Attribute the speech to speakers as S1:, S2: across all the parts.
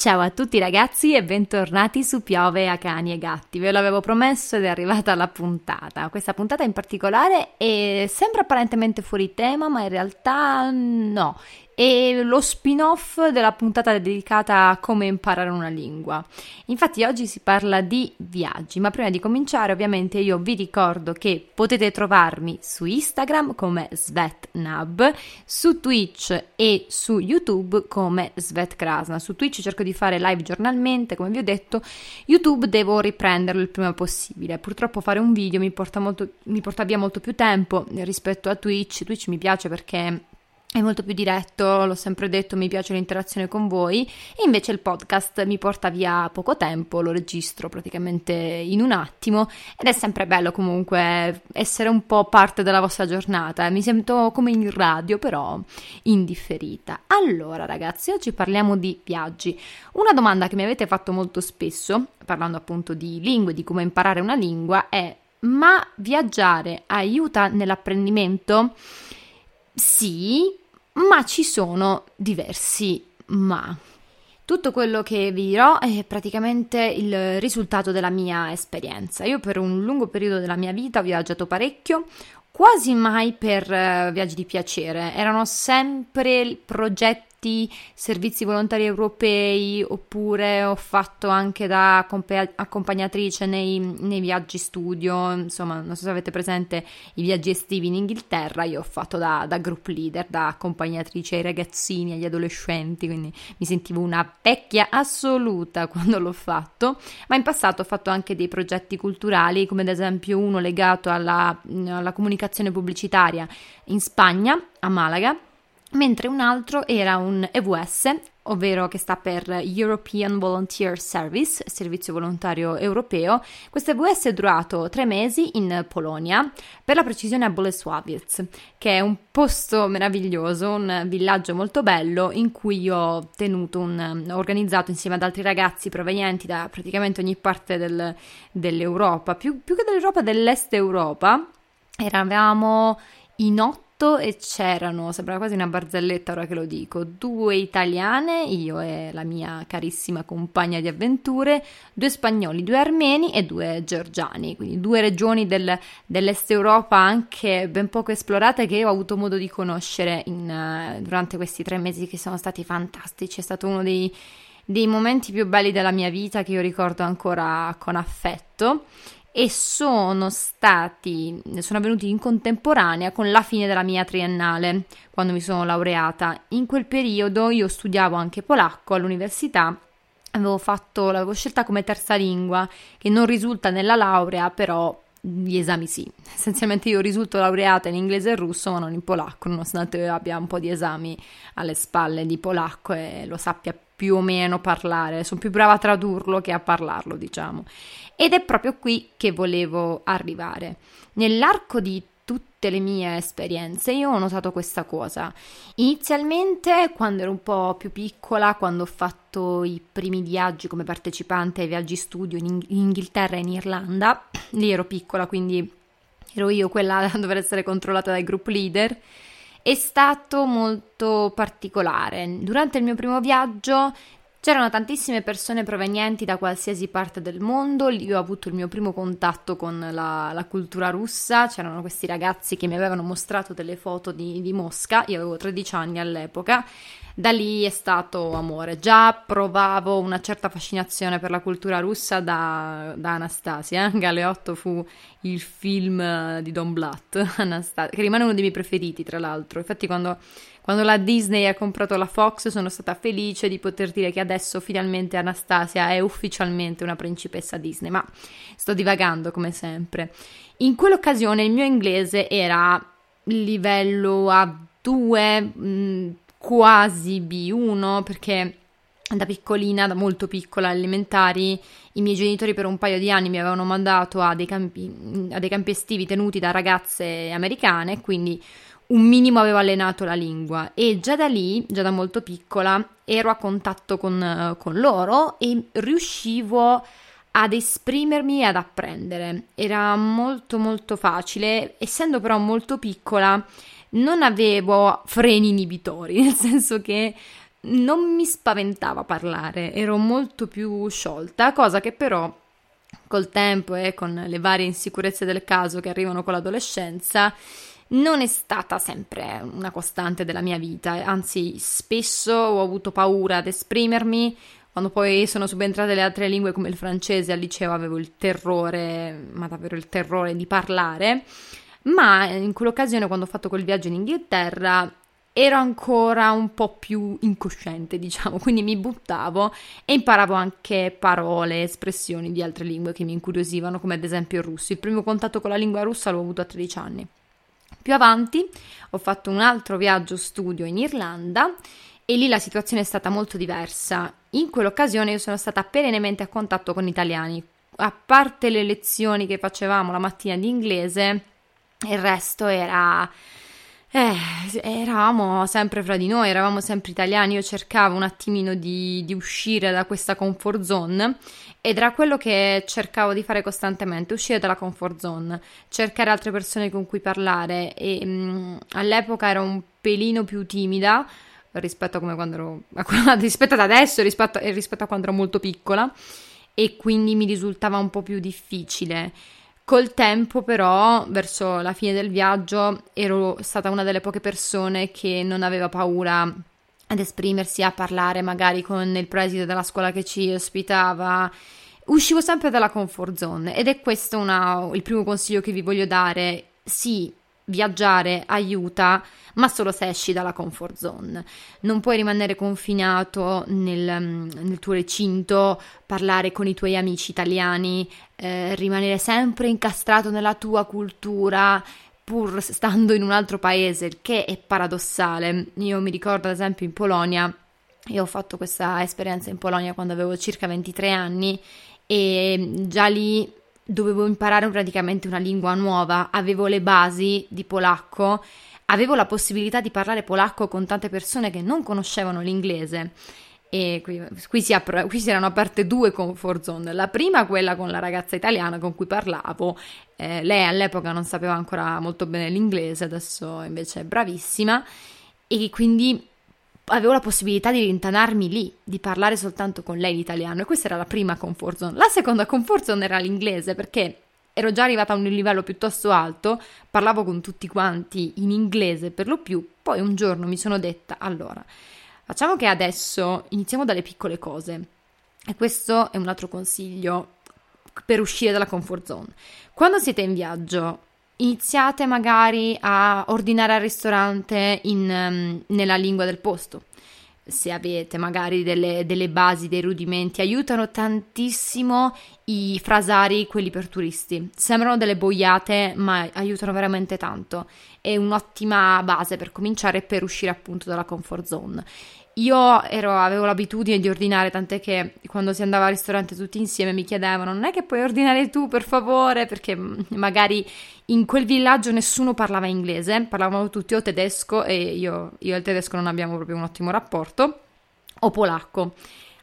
S1: Ciao a tutti ragazzi e bentornati su Piove a cani e gatti. Ve l'avevo promesso ed è arrivata la puntata. Questa puntata in particolare è, sembra apparentemente fuori tema, ma in realtà no e lo spin-off della puntata dedicata a come imparare una lingua. Infatti oggi si parla di viaggi, ma prima di cominciare ovviamente io vi ricordo che potete trovarmi su Instagram come SvetNab, su Twitch e su YouTube come SvetKrasna. Su Twitch cerco di fare live giornalmente, come vi ho detto, YouTube devo riprenderlo il prima possibile. Purtroppo fare un video mi porta, molto, mi porta via molto più tempo rispetto a Twitch. Twitch mi piace perché è molto più diretto, l'ho sempre detto, mi piace l'interazione con voi e invece il podcast mi porta via poco tempo, lo registro praticamente in un attimo ed è sempre bello comunque essere un po' parte della vostra giornata, mi sento come in radio però indifferita. Allora ragazzi, oggi parliamo di viaggi. Una domanda che mi avete fatto molto spesso, parlando appunto di lingue, di come imparare una lingua, è ma viaggiare aiuta nell'apprendimento? Sì, ma ci sono diversi ma. Tutto quello che vi dirò è praticamente il risultato della mia esperienza. Io per un lungo periodo della mia vita ho viaggiato parecchio, quasi mai per uh, viaggi di piacere, erano sempre progetti servizi volontari europei oppure ho fatto anche da accompagnatrice nei, nei, viaggi studio, insomma non so se avete presente i viaggi estivi in Inghilterra, io ho fatto da, da group leader, da accompagnatrice ai ragazzini, agli adolescenti, quindi mi sentivo una vecchia assoluta quando l'ho fatto, ma in passato ho fatto anche dei progetti culturali come ad esempio uno legato alla, alla comunicazione pubblicitaria in Spagna, a Malaga mentre un altro era un EVS, ovvero che sta per European Volunteer Service, servizio volontario europeo. Questo EVS è durato tre mesi in Polonia, per la precisione a Bolesławiec, che è un posto meraviglioso, un villaggio molto bello in cui ho tenuto un, ho organizzato insieme ad altri ragazzi provenienti da praticamente ogni parte del, dell'Europa, più, più che dell'Europa, dell'est Europa. Eravamo in otto e c'erano, sembra quasi una barzelletta ora che lo dico, due italiane, io e la mia carissima compagna di avventure, due spagnoli, due armeni e due georgiani, quindi due regioni del, dell'est Europa anche ben poco esplorate che ho avuto modo di conoscere in, uh, durante questi tre mesi che sono stati fantastici, è stato uno dei, dei momenti più belli della mia vita che io ricordo ancora con affetto e sono stati, sono avvenuti in contemporanea con la fine della mia triennale, quando mi sono laureata. In quel periodo io studiavo anche polacco all'università, avevo fatto, l'avevo scelta come terza lingua, che non risulta nella laurea, però gli esami sì. Essenzialmente io risulto laureata in inglese e russo, ma non in polacco, nonostante abbia un po' di esami alle spalle di polacco e lo sappia più o meno parlare. Sono più brava a tradurlo che a parlarlo, diciamo. Ed è proprio qui che volevo arrivare. Nell'arco di tutte le mie esperienze io ho notato questa cosa. Inizialmente, quando ero un po' più piccola, quando ho fatto i primi viaggi come partecipante ai viaggi studio in, in Inghilterra e in Irlanda, lì ero piccola, quindi ero io quella a dover essere controllata dai group leader. È stato molto particolare. Durante il mio primo viaggio C'erano tantissime persone provenienti da qualsiasi parte del mondo, lì ho avuto il mio primo contatto con la, la cultura russa, c'erano questi ragazzi che mi avevano mostrato delle foto di, di Mosca, io avevo 13 anni all'epoca, da lì è stato amore. Già provavo una certa fascinazione per la cultura russa da, da Anastasia. Galeotto fu il film di Don Blatt, Anastasia, che rimane uno dei miei preferiti, tra l'altro. Infatti, quando quando la Disney ha comprato la Fox sono stata felice di poter dire che adesso finalmente Anastasia è ufficialmente una principessa Disney, ma sto divagando come sempre. In quell'occasione il mio inglese era livello A2, mh, mm, quasi B1, perché da piccolina, da molto piccola, elementari, i miei genitori per un paio di anni mi avevano mandato a dei campi, a dei campi estivi tenuti da ragazze americane, quindi un minimo avevo allenato la lingua e già da lì, già da molto piccola, ero a contatto con, con loro e riuscivo ad esprimermi e ad apprendere. Era molto molto facile, essendo però molto piccola, non avevo freni inibitori, nel senso che non mi spaventava parlare, ero molto più sciolta, cosa che però col tempo e con le varie insicurezze del caso che arrivano con l'adolescenza non è stata sempre una costante della mia vita, anzi spesso ho avuto paura ad esprimermi, quando poi sono subentrate le altre lingue come il francese al liceo avevo il terrore, ma davvero il terrore di parlare, ma in quell'occasione quando ho fatto quel viaggio in Inghilterra ero ancora un po' più incosciente, diciamo, quindi mi buttavo e imparavo anche parole, espressioni di altre lingue che mi incuriosivano, come ad esempio il russo. Il primo contatto con la lingua russa l'ho avuto a 13 anni. Più avanti ho fatto un altro viaggio studio in Irlanda e lì la situazione è stata molto diversa. In quell'occasione io sono stata perennemente a contatto con italiani. A parte le lezioni che facevamo la mattina di inglese, il resto era eh, eravamo sempre fra di noi, eravamo sempre italiani, io cercavo un attimino di, di, uscire da questa comfort zone ed era quello che cercavo di fare costantemente, uscire dalla comfort zone, cercare altre persone con cui parlare e mh, mm, all'epoca ero un pelino più timida rispetto a come quando ero, rispetto ad adesso, rispetto, rispetto a quando ero molto piccola e quindi mi risultava un po' più difficile. Col tempo, però, verso la fine del viaggio, ero stata una delle poche persone che non aveva paura ad esprimersi, a parlare magari con il preside della scuola che ci ospitava. Uscivo sempre dalla comfort zone ed è questo una, il primo consiglio che vi voglio dare. Sì, viaggiare aiuta, ma solo se esci dalla comfort zone. Non puoi rimanere confinato nel, nel tuo recinto, parlare con i tuoi amici italiani, eh, rimanere sempre incastrato nella tua cultura pur stando in un altro paese, il che è paradossale. Io mi ricordo ad esempio in Polonia, io ho fatto questa esperienza in Polonia quando avevo circa 23 anni e già lì dovevo imparare praticamente una lingua nuova, avevo le basi di polacco, avevo la possibilità di parlare polacco con tante persone che non conoscevano l'inglese. E qui, qui, si apre, qui si erano aperte due comfort zone. La prima, quella con la ragazza italiana con cui parlavo. Eh, lei all'epoca non sapeva ancora molto bene l'inglese, adesso invece è bravissima. E quindi avevo la possibilità di rintanarmi lì, di parlare soltanto con lei l'italiano e questa era la prima comfort zone. La seconda comfort zone era l'inglese perché ero già arrivata a un livello piuttosto alto, parlavo con tutti quanti in inglese per lo più, poi un giorno mi sono detta allora, facciamo che adesso iniziamo dalle piccole cose e questo è un altro consiglio per uscire dalla comfort zone. Quando siete in viaggio, iniziate magari a ordinare al ristorante in, um, nella lingua del posto. Se avete magari delle, delle, basi, dei rudimenti, aiutano tantissimo i frasari, quelli per turisti. Sembrano delle boiate, ma aiutano veramente tanto. È un'ottima base per cominciare e per uscire appunto dalla comfort zone. Io ero, avevo l'abitudine di ordinare, tant'è che quando si andava al ristorante tutti insieme mi chiedevano: Non è che puoi ordinare tu, per favore? Perché magari in quel villaggio nessuno parlava inglese, parlavano tutti o tedesco, e io, io e il tedesco non abbiamo proprio un ottimo rapporto, o polacco.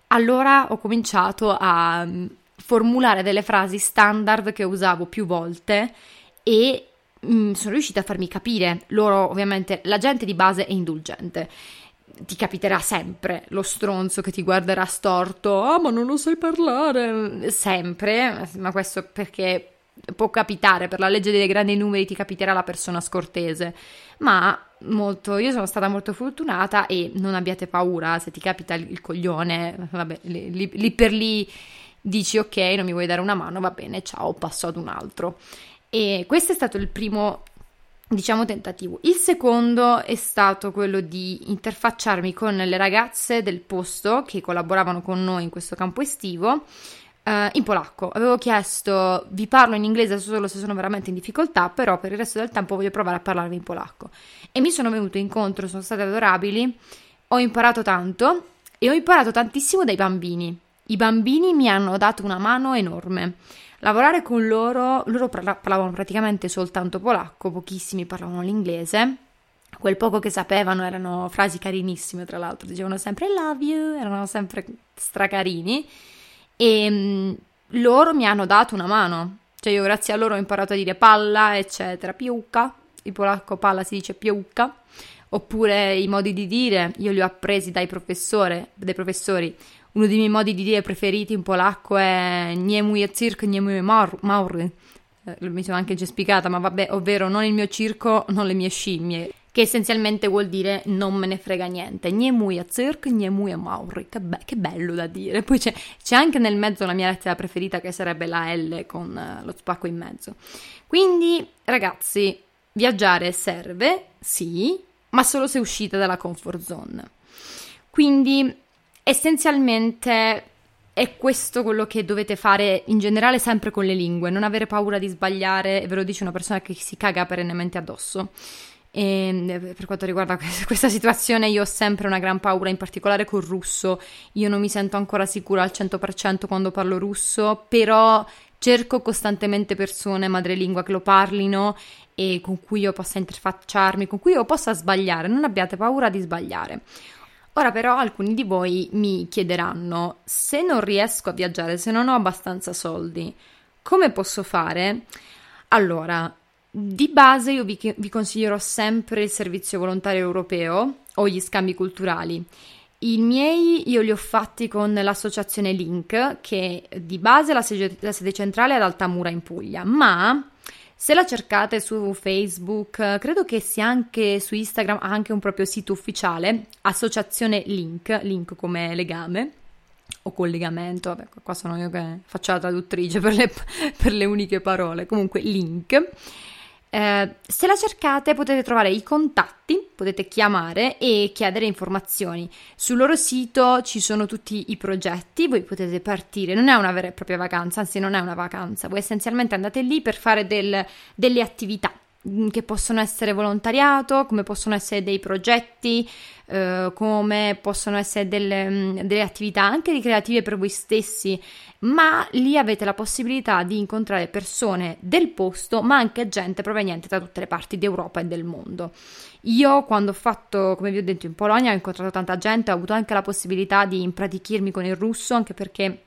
S1: Allora ho cominciato a mm, formulare delle frasi standard che usavo più volte e mm, sono riuscita a farmi capire. Loro, ovviamente, la gente di base è indulgente ti capiterà sempre lo stronzo che ti guarderà storto, ah ma non lo sai parlare, sempre, ma questo perché può capitare, per la legge dei grandi numeri ti capiterà la persona scortese, ma molto, io sono stata molto fortunata e non abbiate paura se ti capita il, coglione, vabbè, lì, lì, per lì dici ok, non mi vuoi dare una mano, va bene, ciao, passo ad un altro. E questo è stato il primo diciamo tentativo. Il secondo è stato quello di interfacciarmi con le ragazze del posto che collaboravano con noi in questo campo estivo Uh, in polacco. Avevo chiesto, vi parlo in inglese solo se sono veramente in difficoltà, però per il resto del tempo voglio provare a parlarvi in polacco. E mi sono venuto incontro, sono state adorabili, ho imparato tanto e ho imparato tantissimo dai bambini. I bambini mi hanno dato una mano enorme. Lavorare con loro, loro parlavano praticamente soltanto polacco, pochissimi parlavano l'inglese. Quel poco che sapevano erano frasi carinissime, tra l'altro, dicevano sempre love you, erano sempre stracarini e mh, loro mi hanno dato una mano. Cioè io grazie a loro ho imparato a dire palla, eccetera, piucca, in polacco palla si dice piucca, oppure i modi di dire, io li ho appresi dai, dai professori. Uno dei miei modi di dire preferiti in polacco è nie mój cyrk, nie. Eh, mi sono anche già spiegata, ma vabbè, ovvero non il mio circo, non le mie scimmie che essenzialmente vuol dire non me ne frega niente. Nie muja cirk, nie. Che, be- che, bello da dire. Poi c'è, c'è, anche nel mezzo la mia lettera preferita che sarebbe la L con uh, lo spacco in mezzo. Quindi, ragazzi, viaggiare serve, sì, ma solo se uscite dalla comfort zone. Quindi, essenzialmente è questo quello che dovete fare in generale sempre con le lingue, non avere paura di sbagliare, ve lo dice una persona che si caga perennemente addosso. E ehm, per quanto riguarda questa situazione, io ho sempre una gran paura, in particolare col russo. Io non mi sento ancora sicura al 100% quando parlo russo, però cerco costantemente persone madrelingua che lo parlino e con cui io possa interfacciarmi, con cui io possa sbagliare. Non abbiate paura di sbagliare. Ora però alcuni di voi mi chiederanno, se non riesco a viaggiare, se non ho abbastanza soldi, come posso fare? Allora, di base io vi, vi consiglierò sempre il servizio volontario europeo o gli scambi culturali. I miei io li ho fatti con l'associazione Link, che di base sede, la sede centrale è ad Altamura in Puglia, ma se la cercate su Facebook, credo che sia anche su Instagram, ha anche un proprio sito ufficiale, Associazione Link, link come legame o collegamento, vabbè, qua sono io che faccio la traduttrice per le, per le uniche parole, comunque Link. Eh, se la cercate potete trovare i contatti, potete chiamare e chiedere informazioni. Sul loro sito ci sono tutti i progetti, voi potete partire, non è una vera e propria vacanza, anzi non è una vacanza, voi essenzialmente andate lì per fare del, delle attività che possono essere volontariato, come possono essere dei progetti, eh, come possono essere delle, mm, delle attività anche creative per voi stessi ma lì avete la possibilità di incontrare persone del posto, ma anche gente proveniente da tutte le parti d'Europa e del mondo. Io quando ho fatto, come vi ho detto, in Polonia ho incontrato tanta gente, ho avuto anche la possibilità di impratichirmi con il russo, anche perché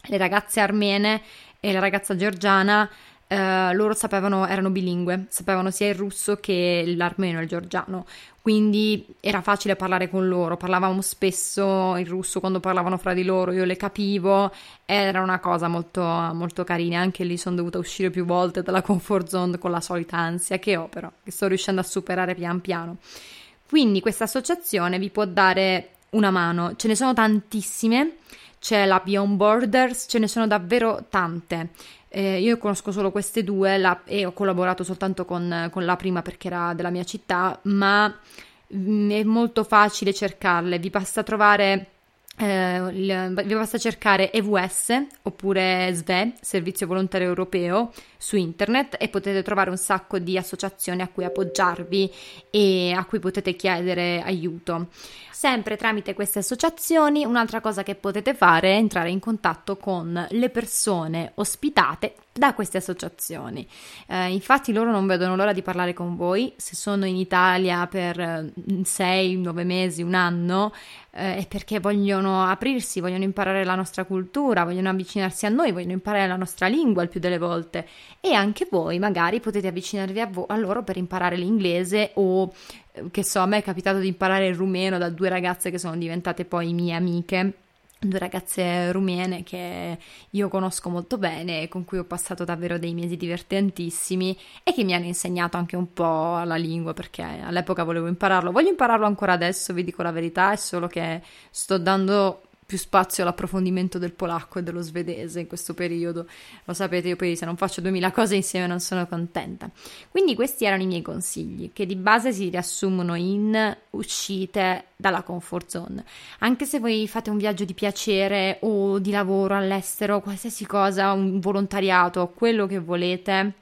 S1: le ragazze armene e la ragazza georgiana Uh, loro sapevano, erano bilingue, sapevano sia il russo che l'armeno e il georgiano, quindi era facile parlare con loro, parlavamo spesso il russo quando parlavano fra di loro, io le capivo, era una cosa molto, molto carina, anche lì sono dovuta uscire più volte dalla comfort zone con la solita ansia che ho però, che sto riuscendo a superare pian piano. Quindi questa associazione vi può dare una mano, ce ne sono tantissime, c'è la Beyond Borders, ce ne sono davvero tante. Eh, io conosco solo queste due la, e ho collaborato soltanto con, con, la prima perché era della mia città, ma mm, è molto facile cercarle. Vi basta trovare. Eh, vi basta cercare EVS oppure SVE, Servizio Volontario Europeo, su internet e potete trovare un sacco di associazioni a cui appoggiarvi e a cui potete chiedere aiuto. Sempre tramite queste associazioni, un'altra cosa che potete fare è entrare in contatto con le persone ospitate da queste associazioni. Eh, infatti loro non vedono l'ora di parlare con voi, se sono in Italia per 6-9 eh, mesi, un anno, eh, è perché vogliono aprirsi, vogliono imparare la nostra cultura, vogliono avvicinarsi a noi, vogliono imparare la nostra lingua il più delle volte. E anche voi magari potete avvicinarvi a, vo- a loro per imparare l'inglese o eh, che so, a me è capitato di imparare il rumeno da due ragazze che sono diventate poi mie amiche due ragazze rumene che io conosco molto bene con cui ho passato davvero dei mesi divertentissimi e che mi hanno insegnato anche un po' la lingua perché all'epoca volevo impararlo. Voglio impararlo ancora adesso, vi dico la verità, è solo che sto dando più spazio all'approfondimento del polacco e dello svedese in questo periodo. Lo sapete, io poi se non faccio duemila cose insieme non sono contenta. Quindi questi erano i miei consigli, che di base si riassumono in uscite dalla comfort zone. Anche se voi fate un viaggio di piacere o di lavoro all'estero, qualsiasi cosa, un volontariato, quello che volete,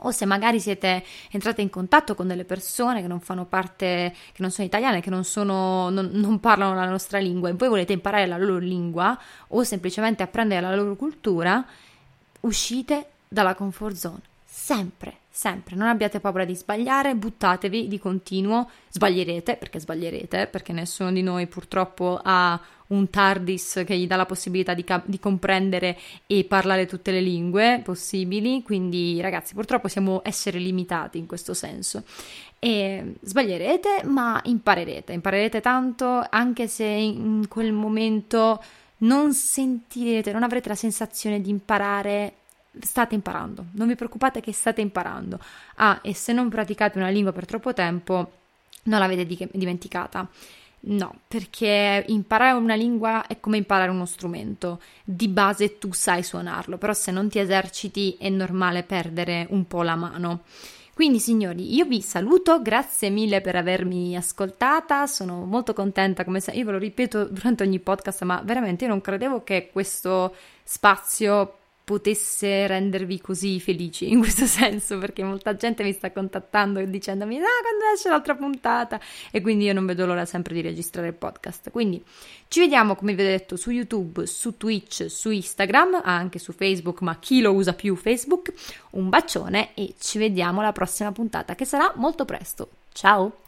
S1: o se magari siete entrate in contatto con delle persone che non fanno parte, che non sono italiane, che non, sono, non, non parlano la nostra lingua e voi volete imparare la loro lingua o semplicemente apprendere la loro cultura, uscite dalla comfort zone. Sempre, sempre. Non abbiate paura di sbagliare, buttatevi di continuo. Sbaglierete, perché sbaglierete, perché nessuno di noi purtroppo ha un TARDIS che gli dà la possibilità di, cap- di, comprendere e parlare tutte le lingue possibili, quindi ragazzi purtroppo siamo esseri limitati in questo senso. E sbaglierete, ma imparerete, imparerete tanto anche se in quel momento non sentirete, non avrete la sensazione di imparare state imparando, non vi preoccupate che state imparando. Ah, e se non praticate una lingua per troppo tempo, non l'avete di- dimenticata. No, perché imparare una lingua è come imparare uno strumento. Di base tu sai suonarlo, però se non ti eserciti è normale perdere un po' la mano. Quindi signori, io vi saluto, grazie mille per avermi ascoltata, sono molto contenta, come se io ve lo ripeto durante ogni podcast, ma veramente io non credevo che questo spazio potesse rendervi così felici in questo senso, perché molta gente mi sta contattando e dicendomi ah quando esce l'altra puntata e quindi io non vedo l'ora sempre di registrare il podcast. Quindi ci vediamo come vi ho detto su YouTube, su Twitch, su Instagram, anche su Facebook, ma chi lo usa più Facebook? Un bacione e ci vediamo alla prossima puntata che sarà molto presto. Ciao!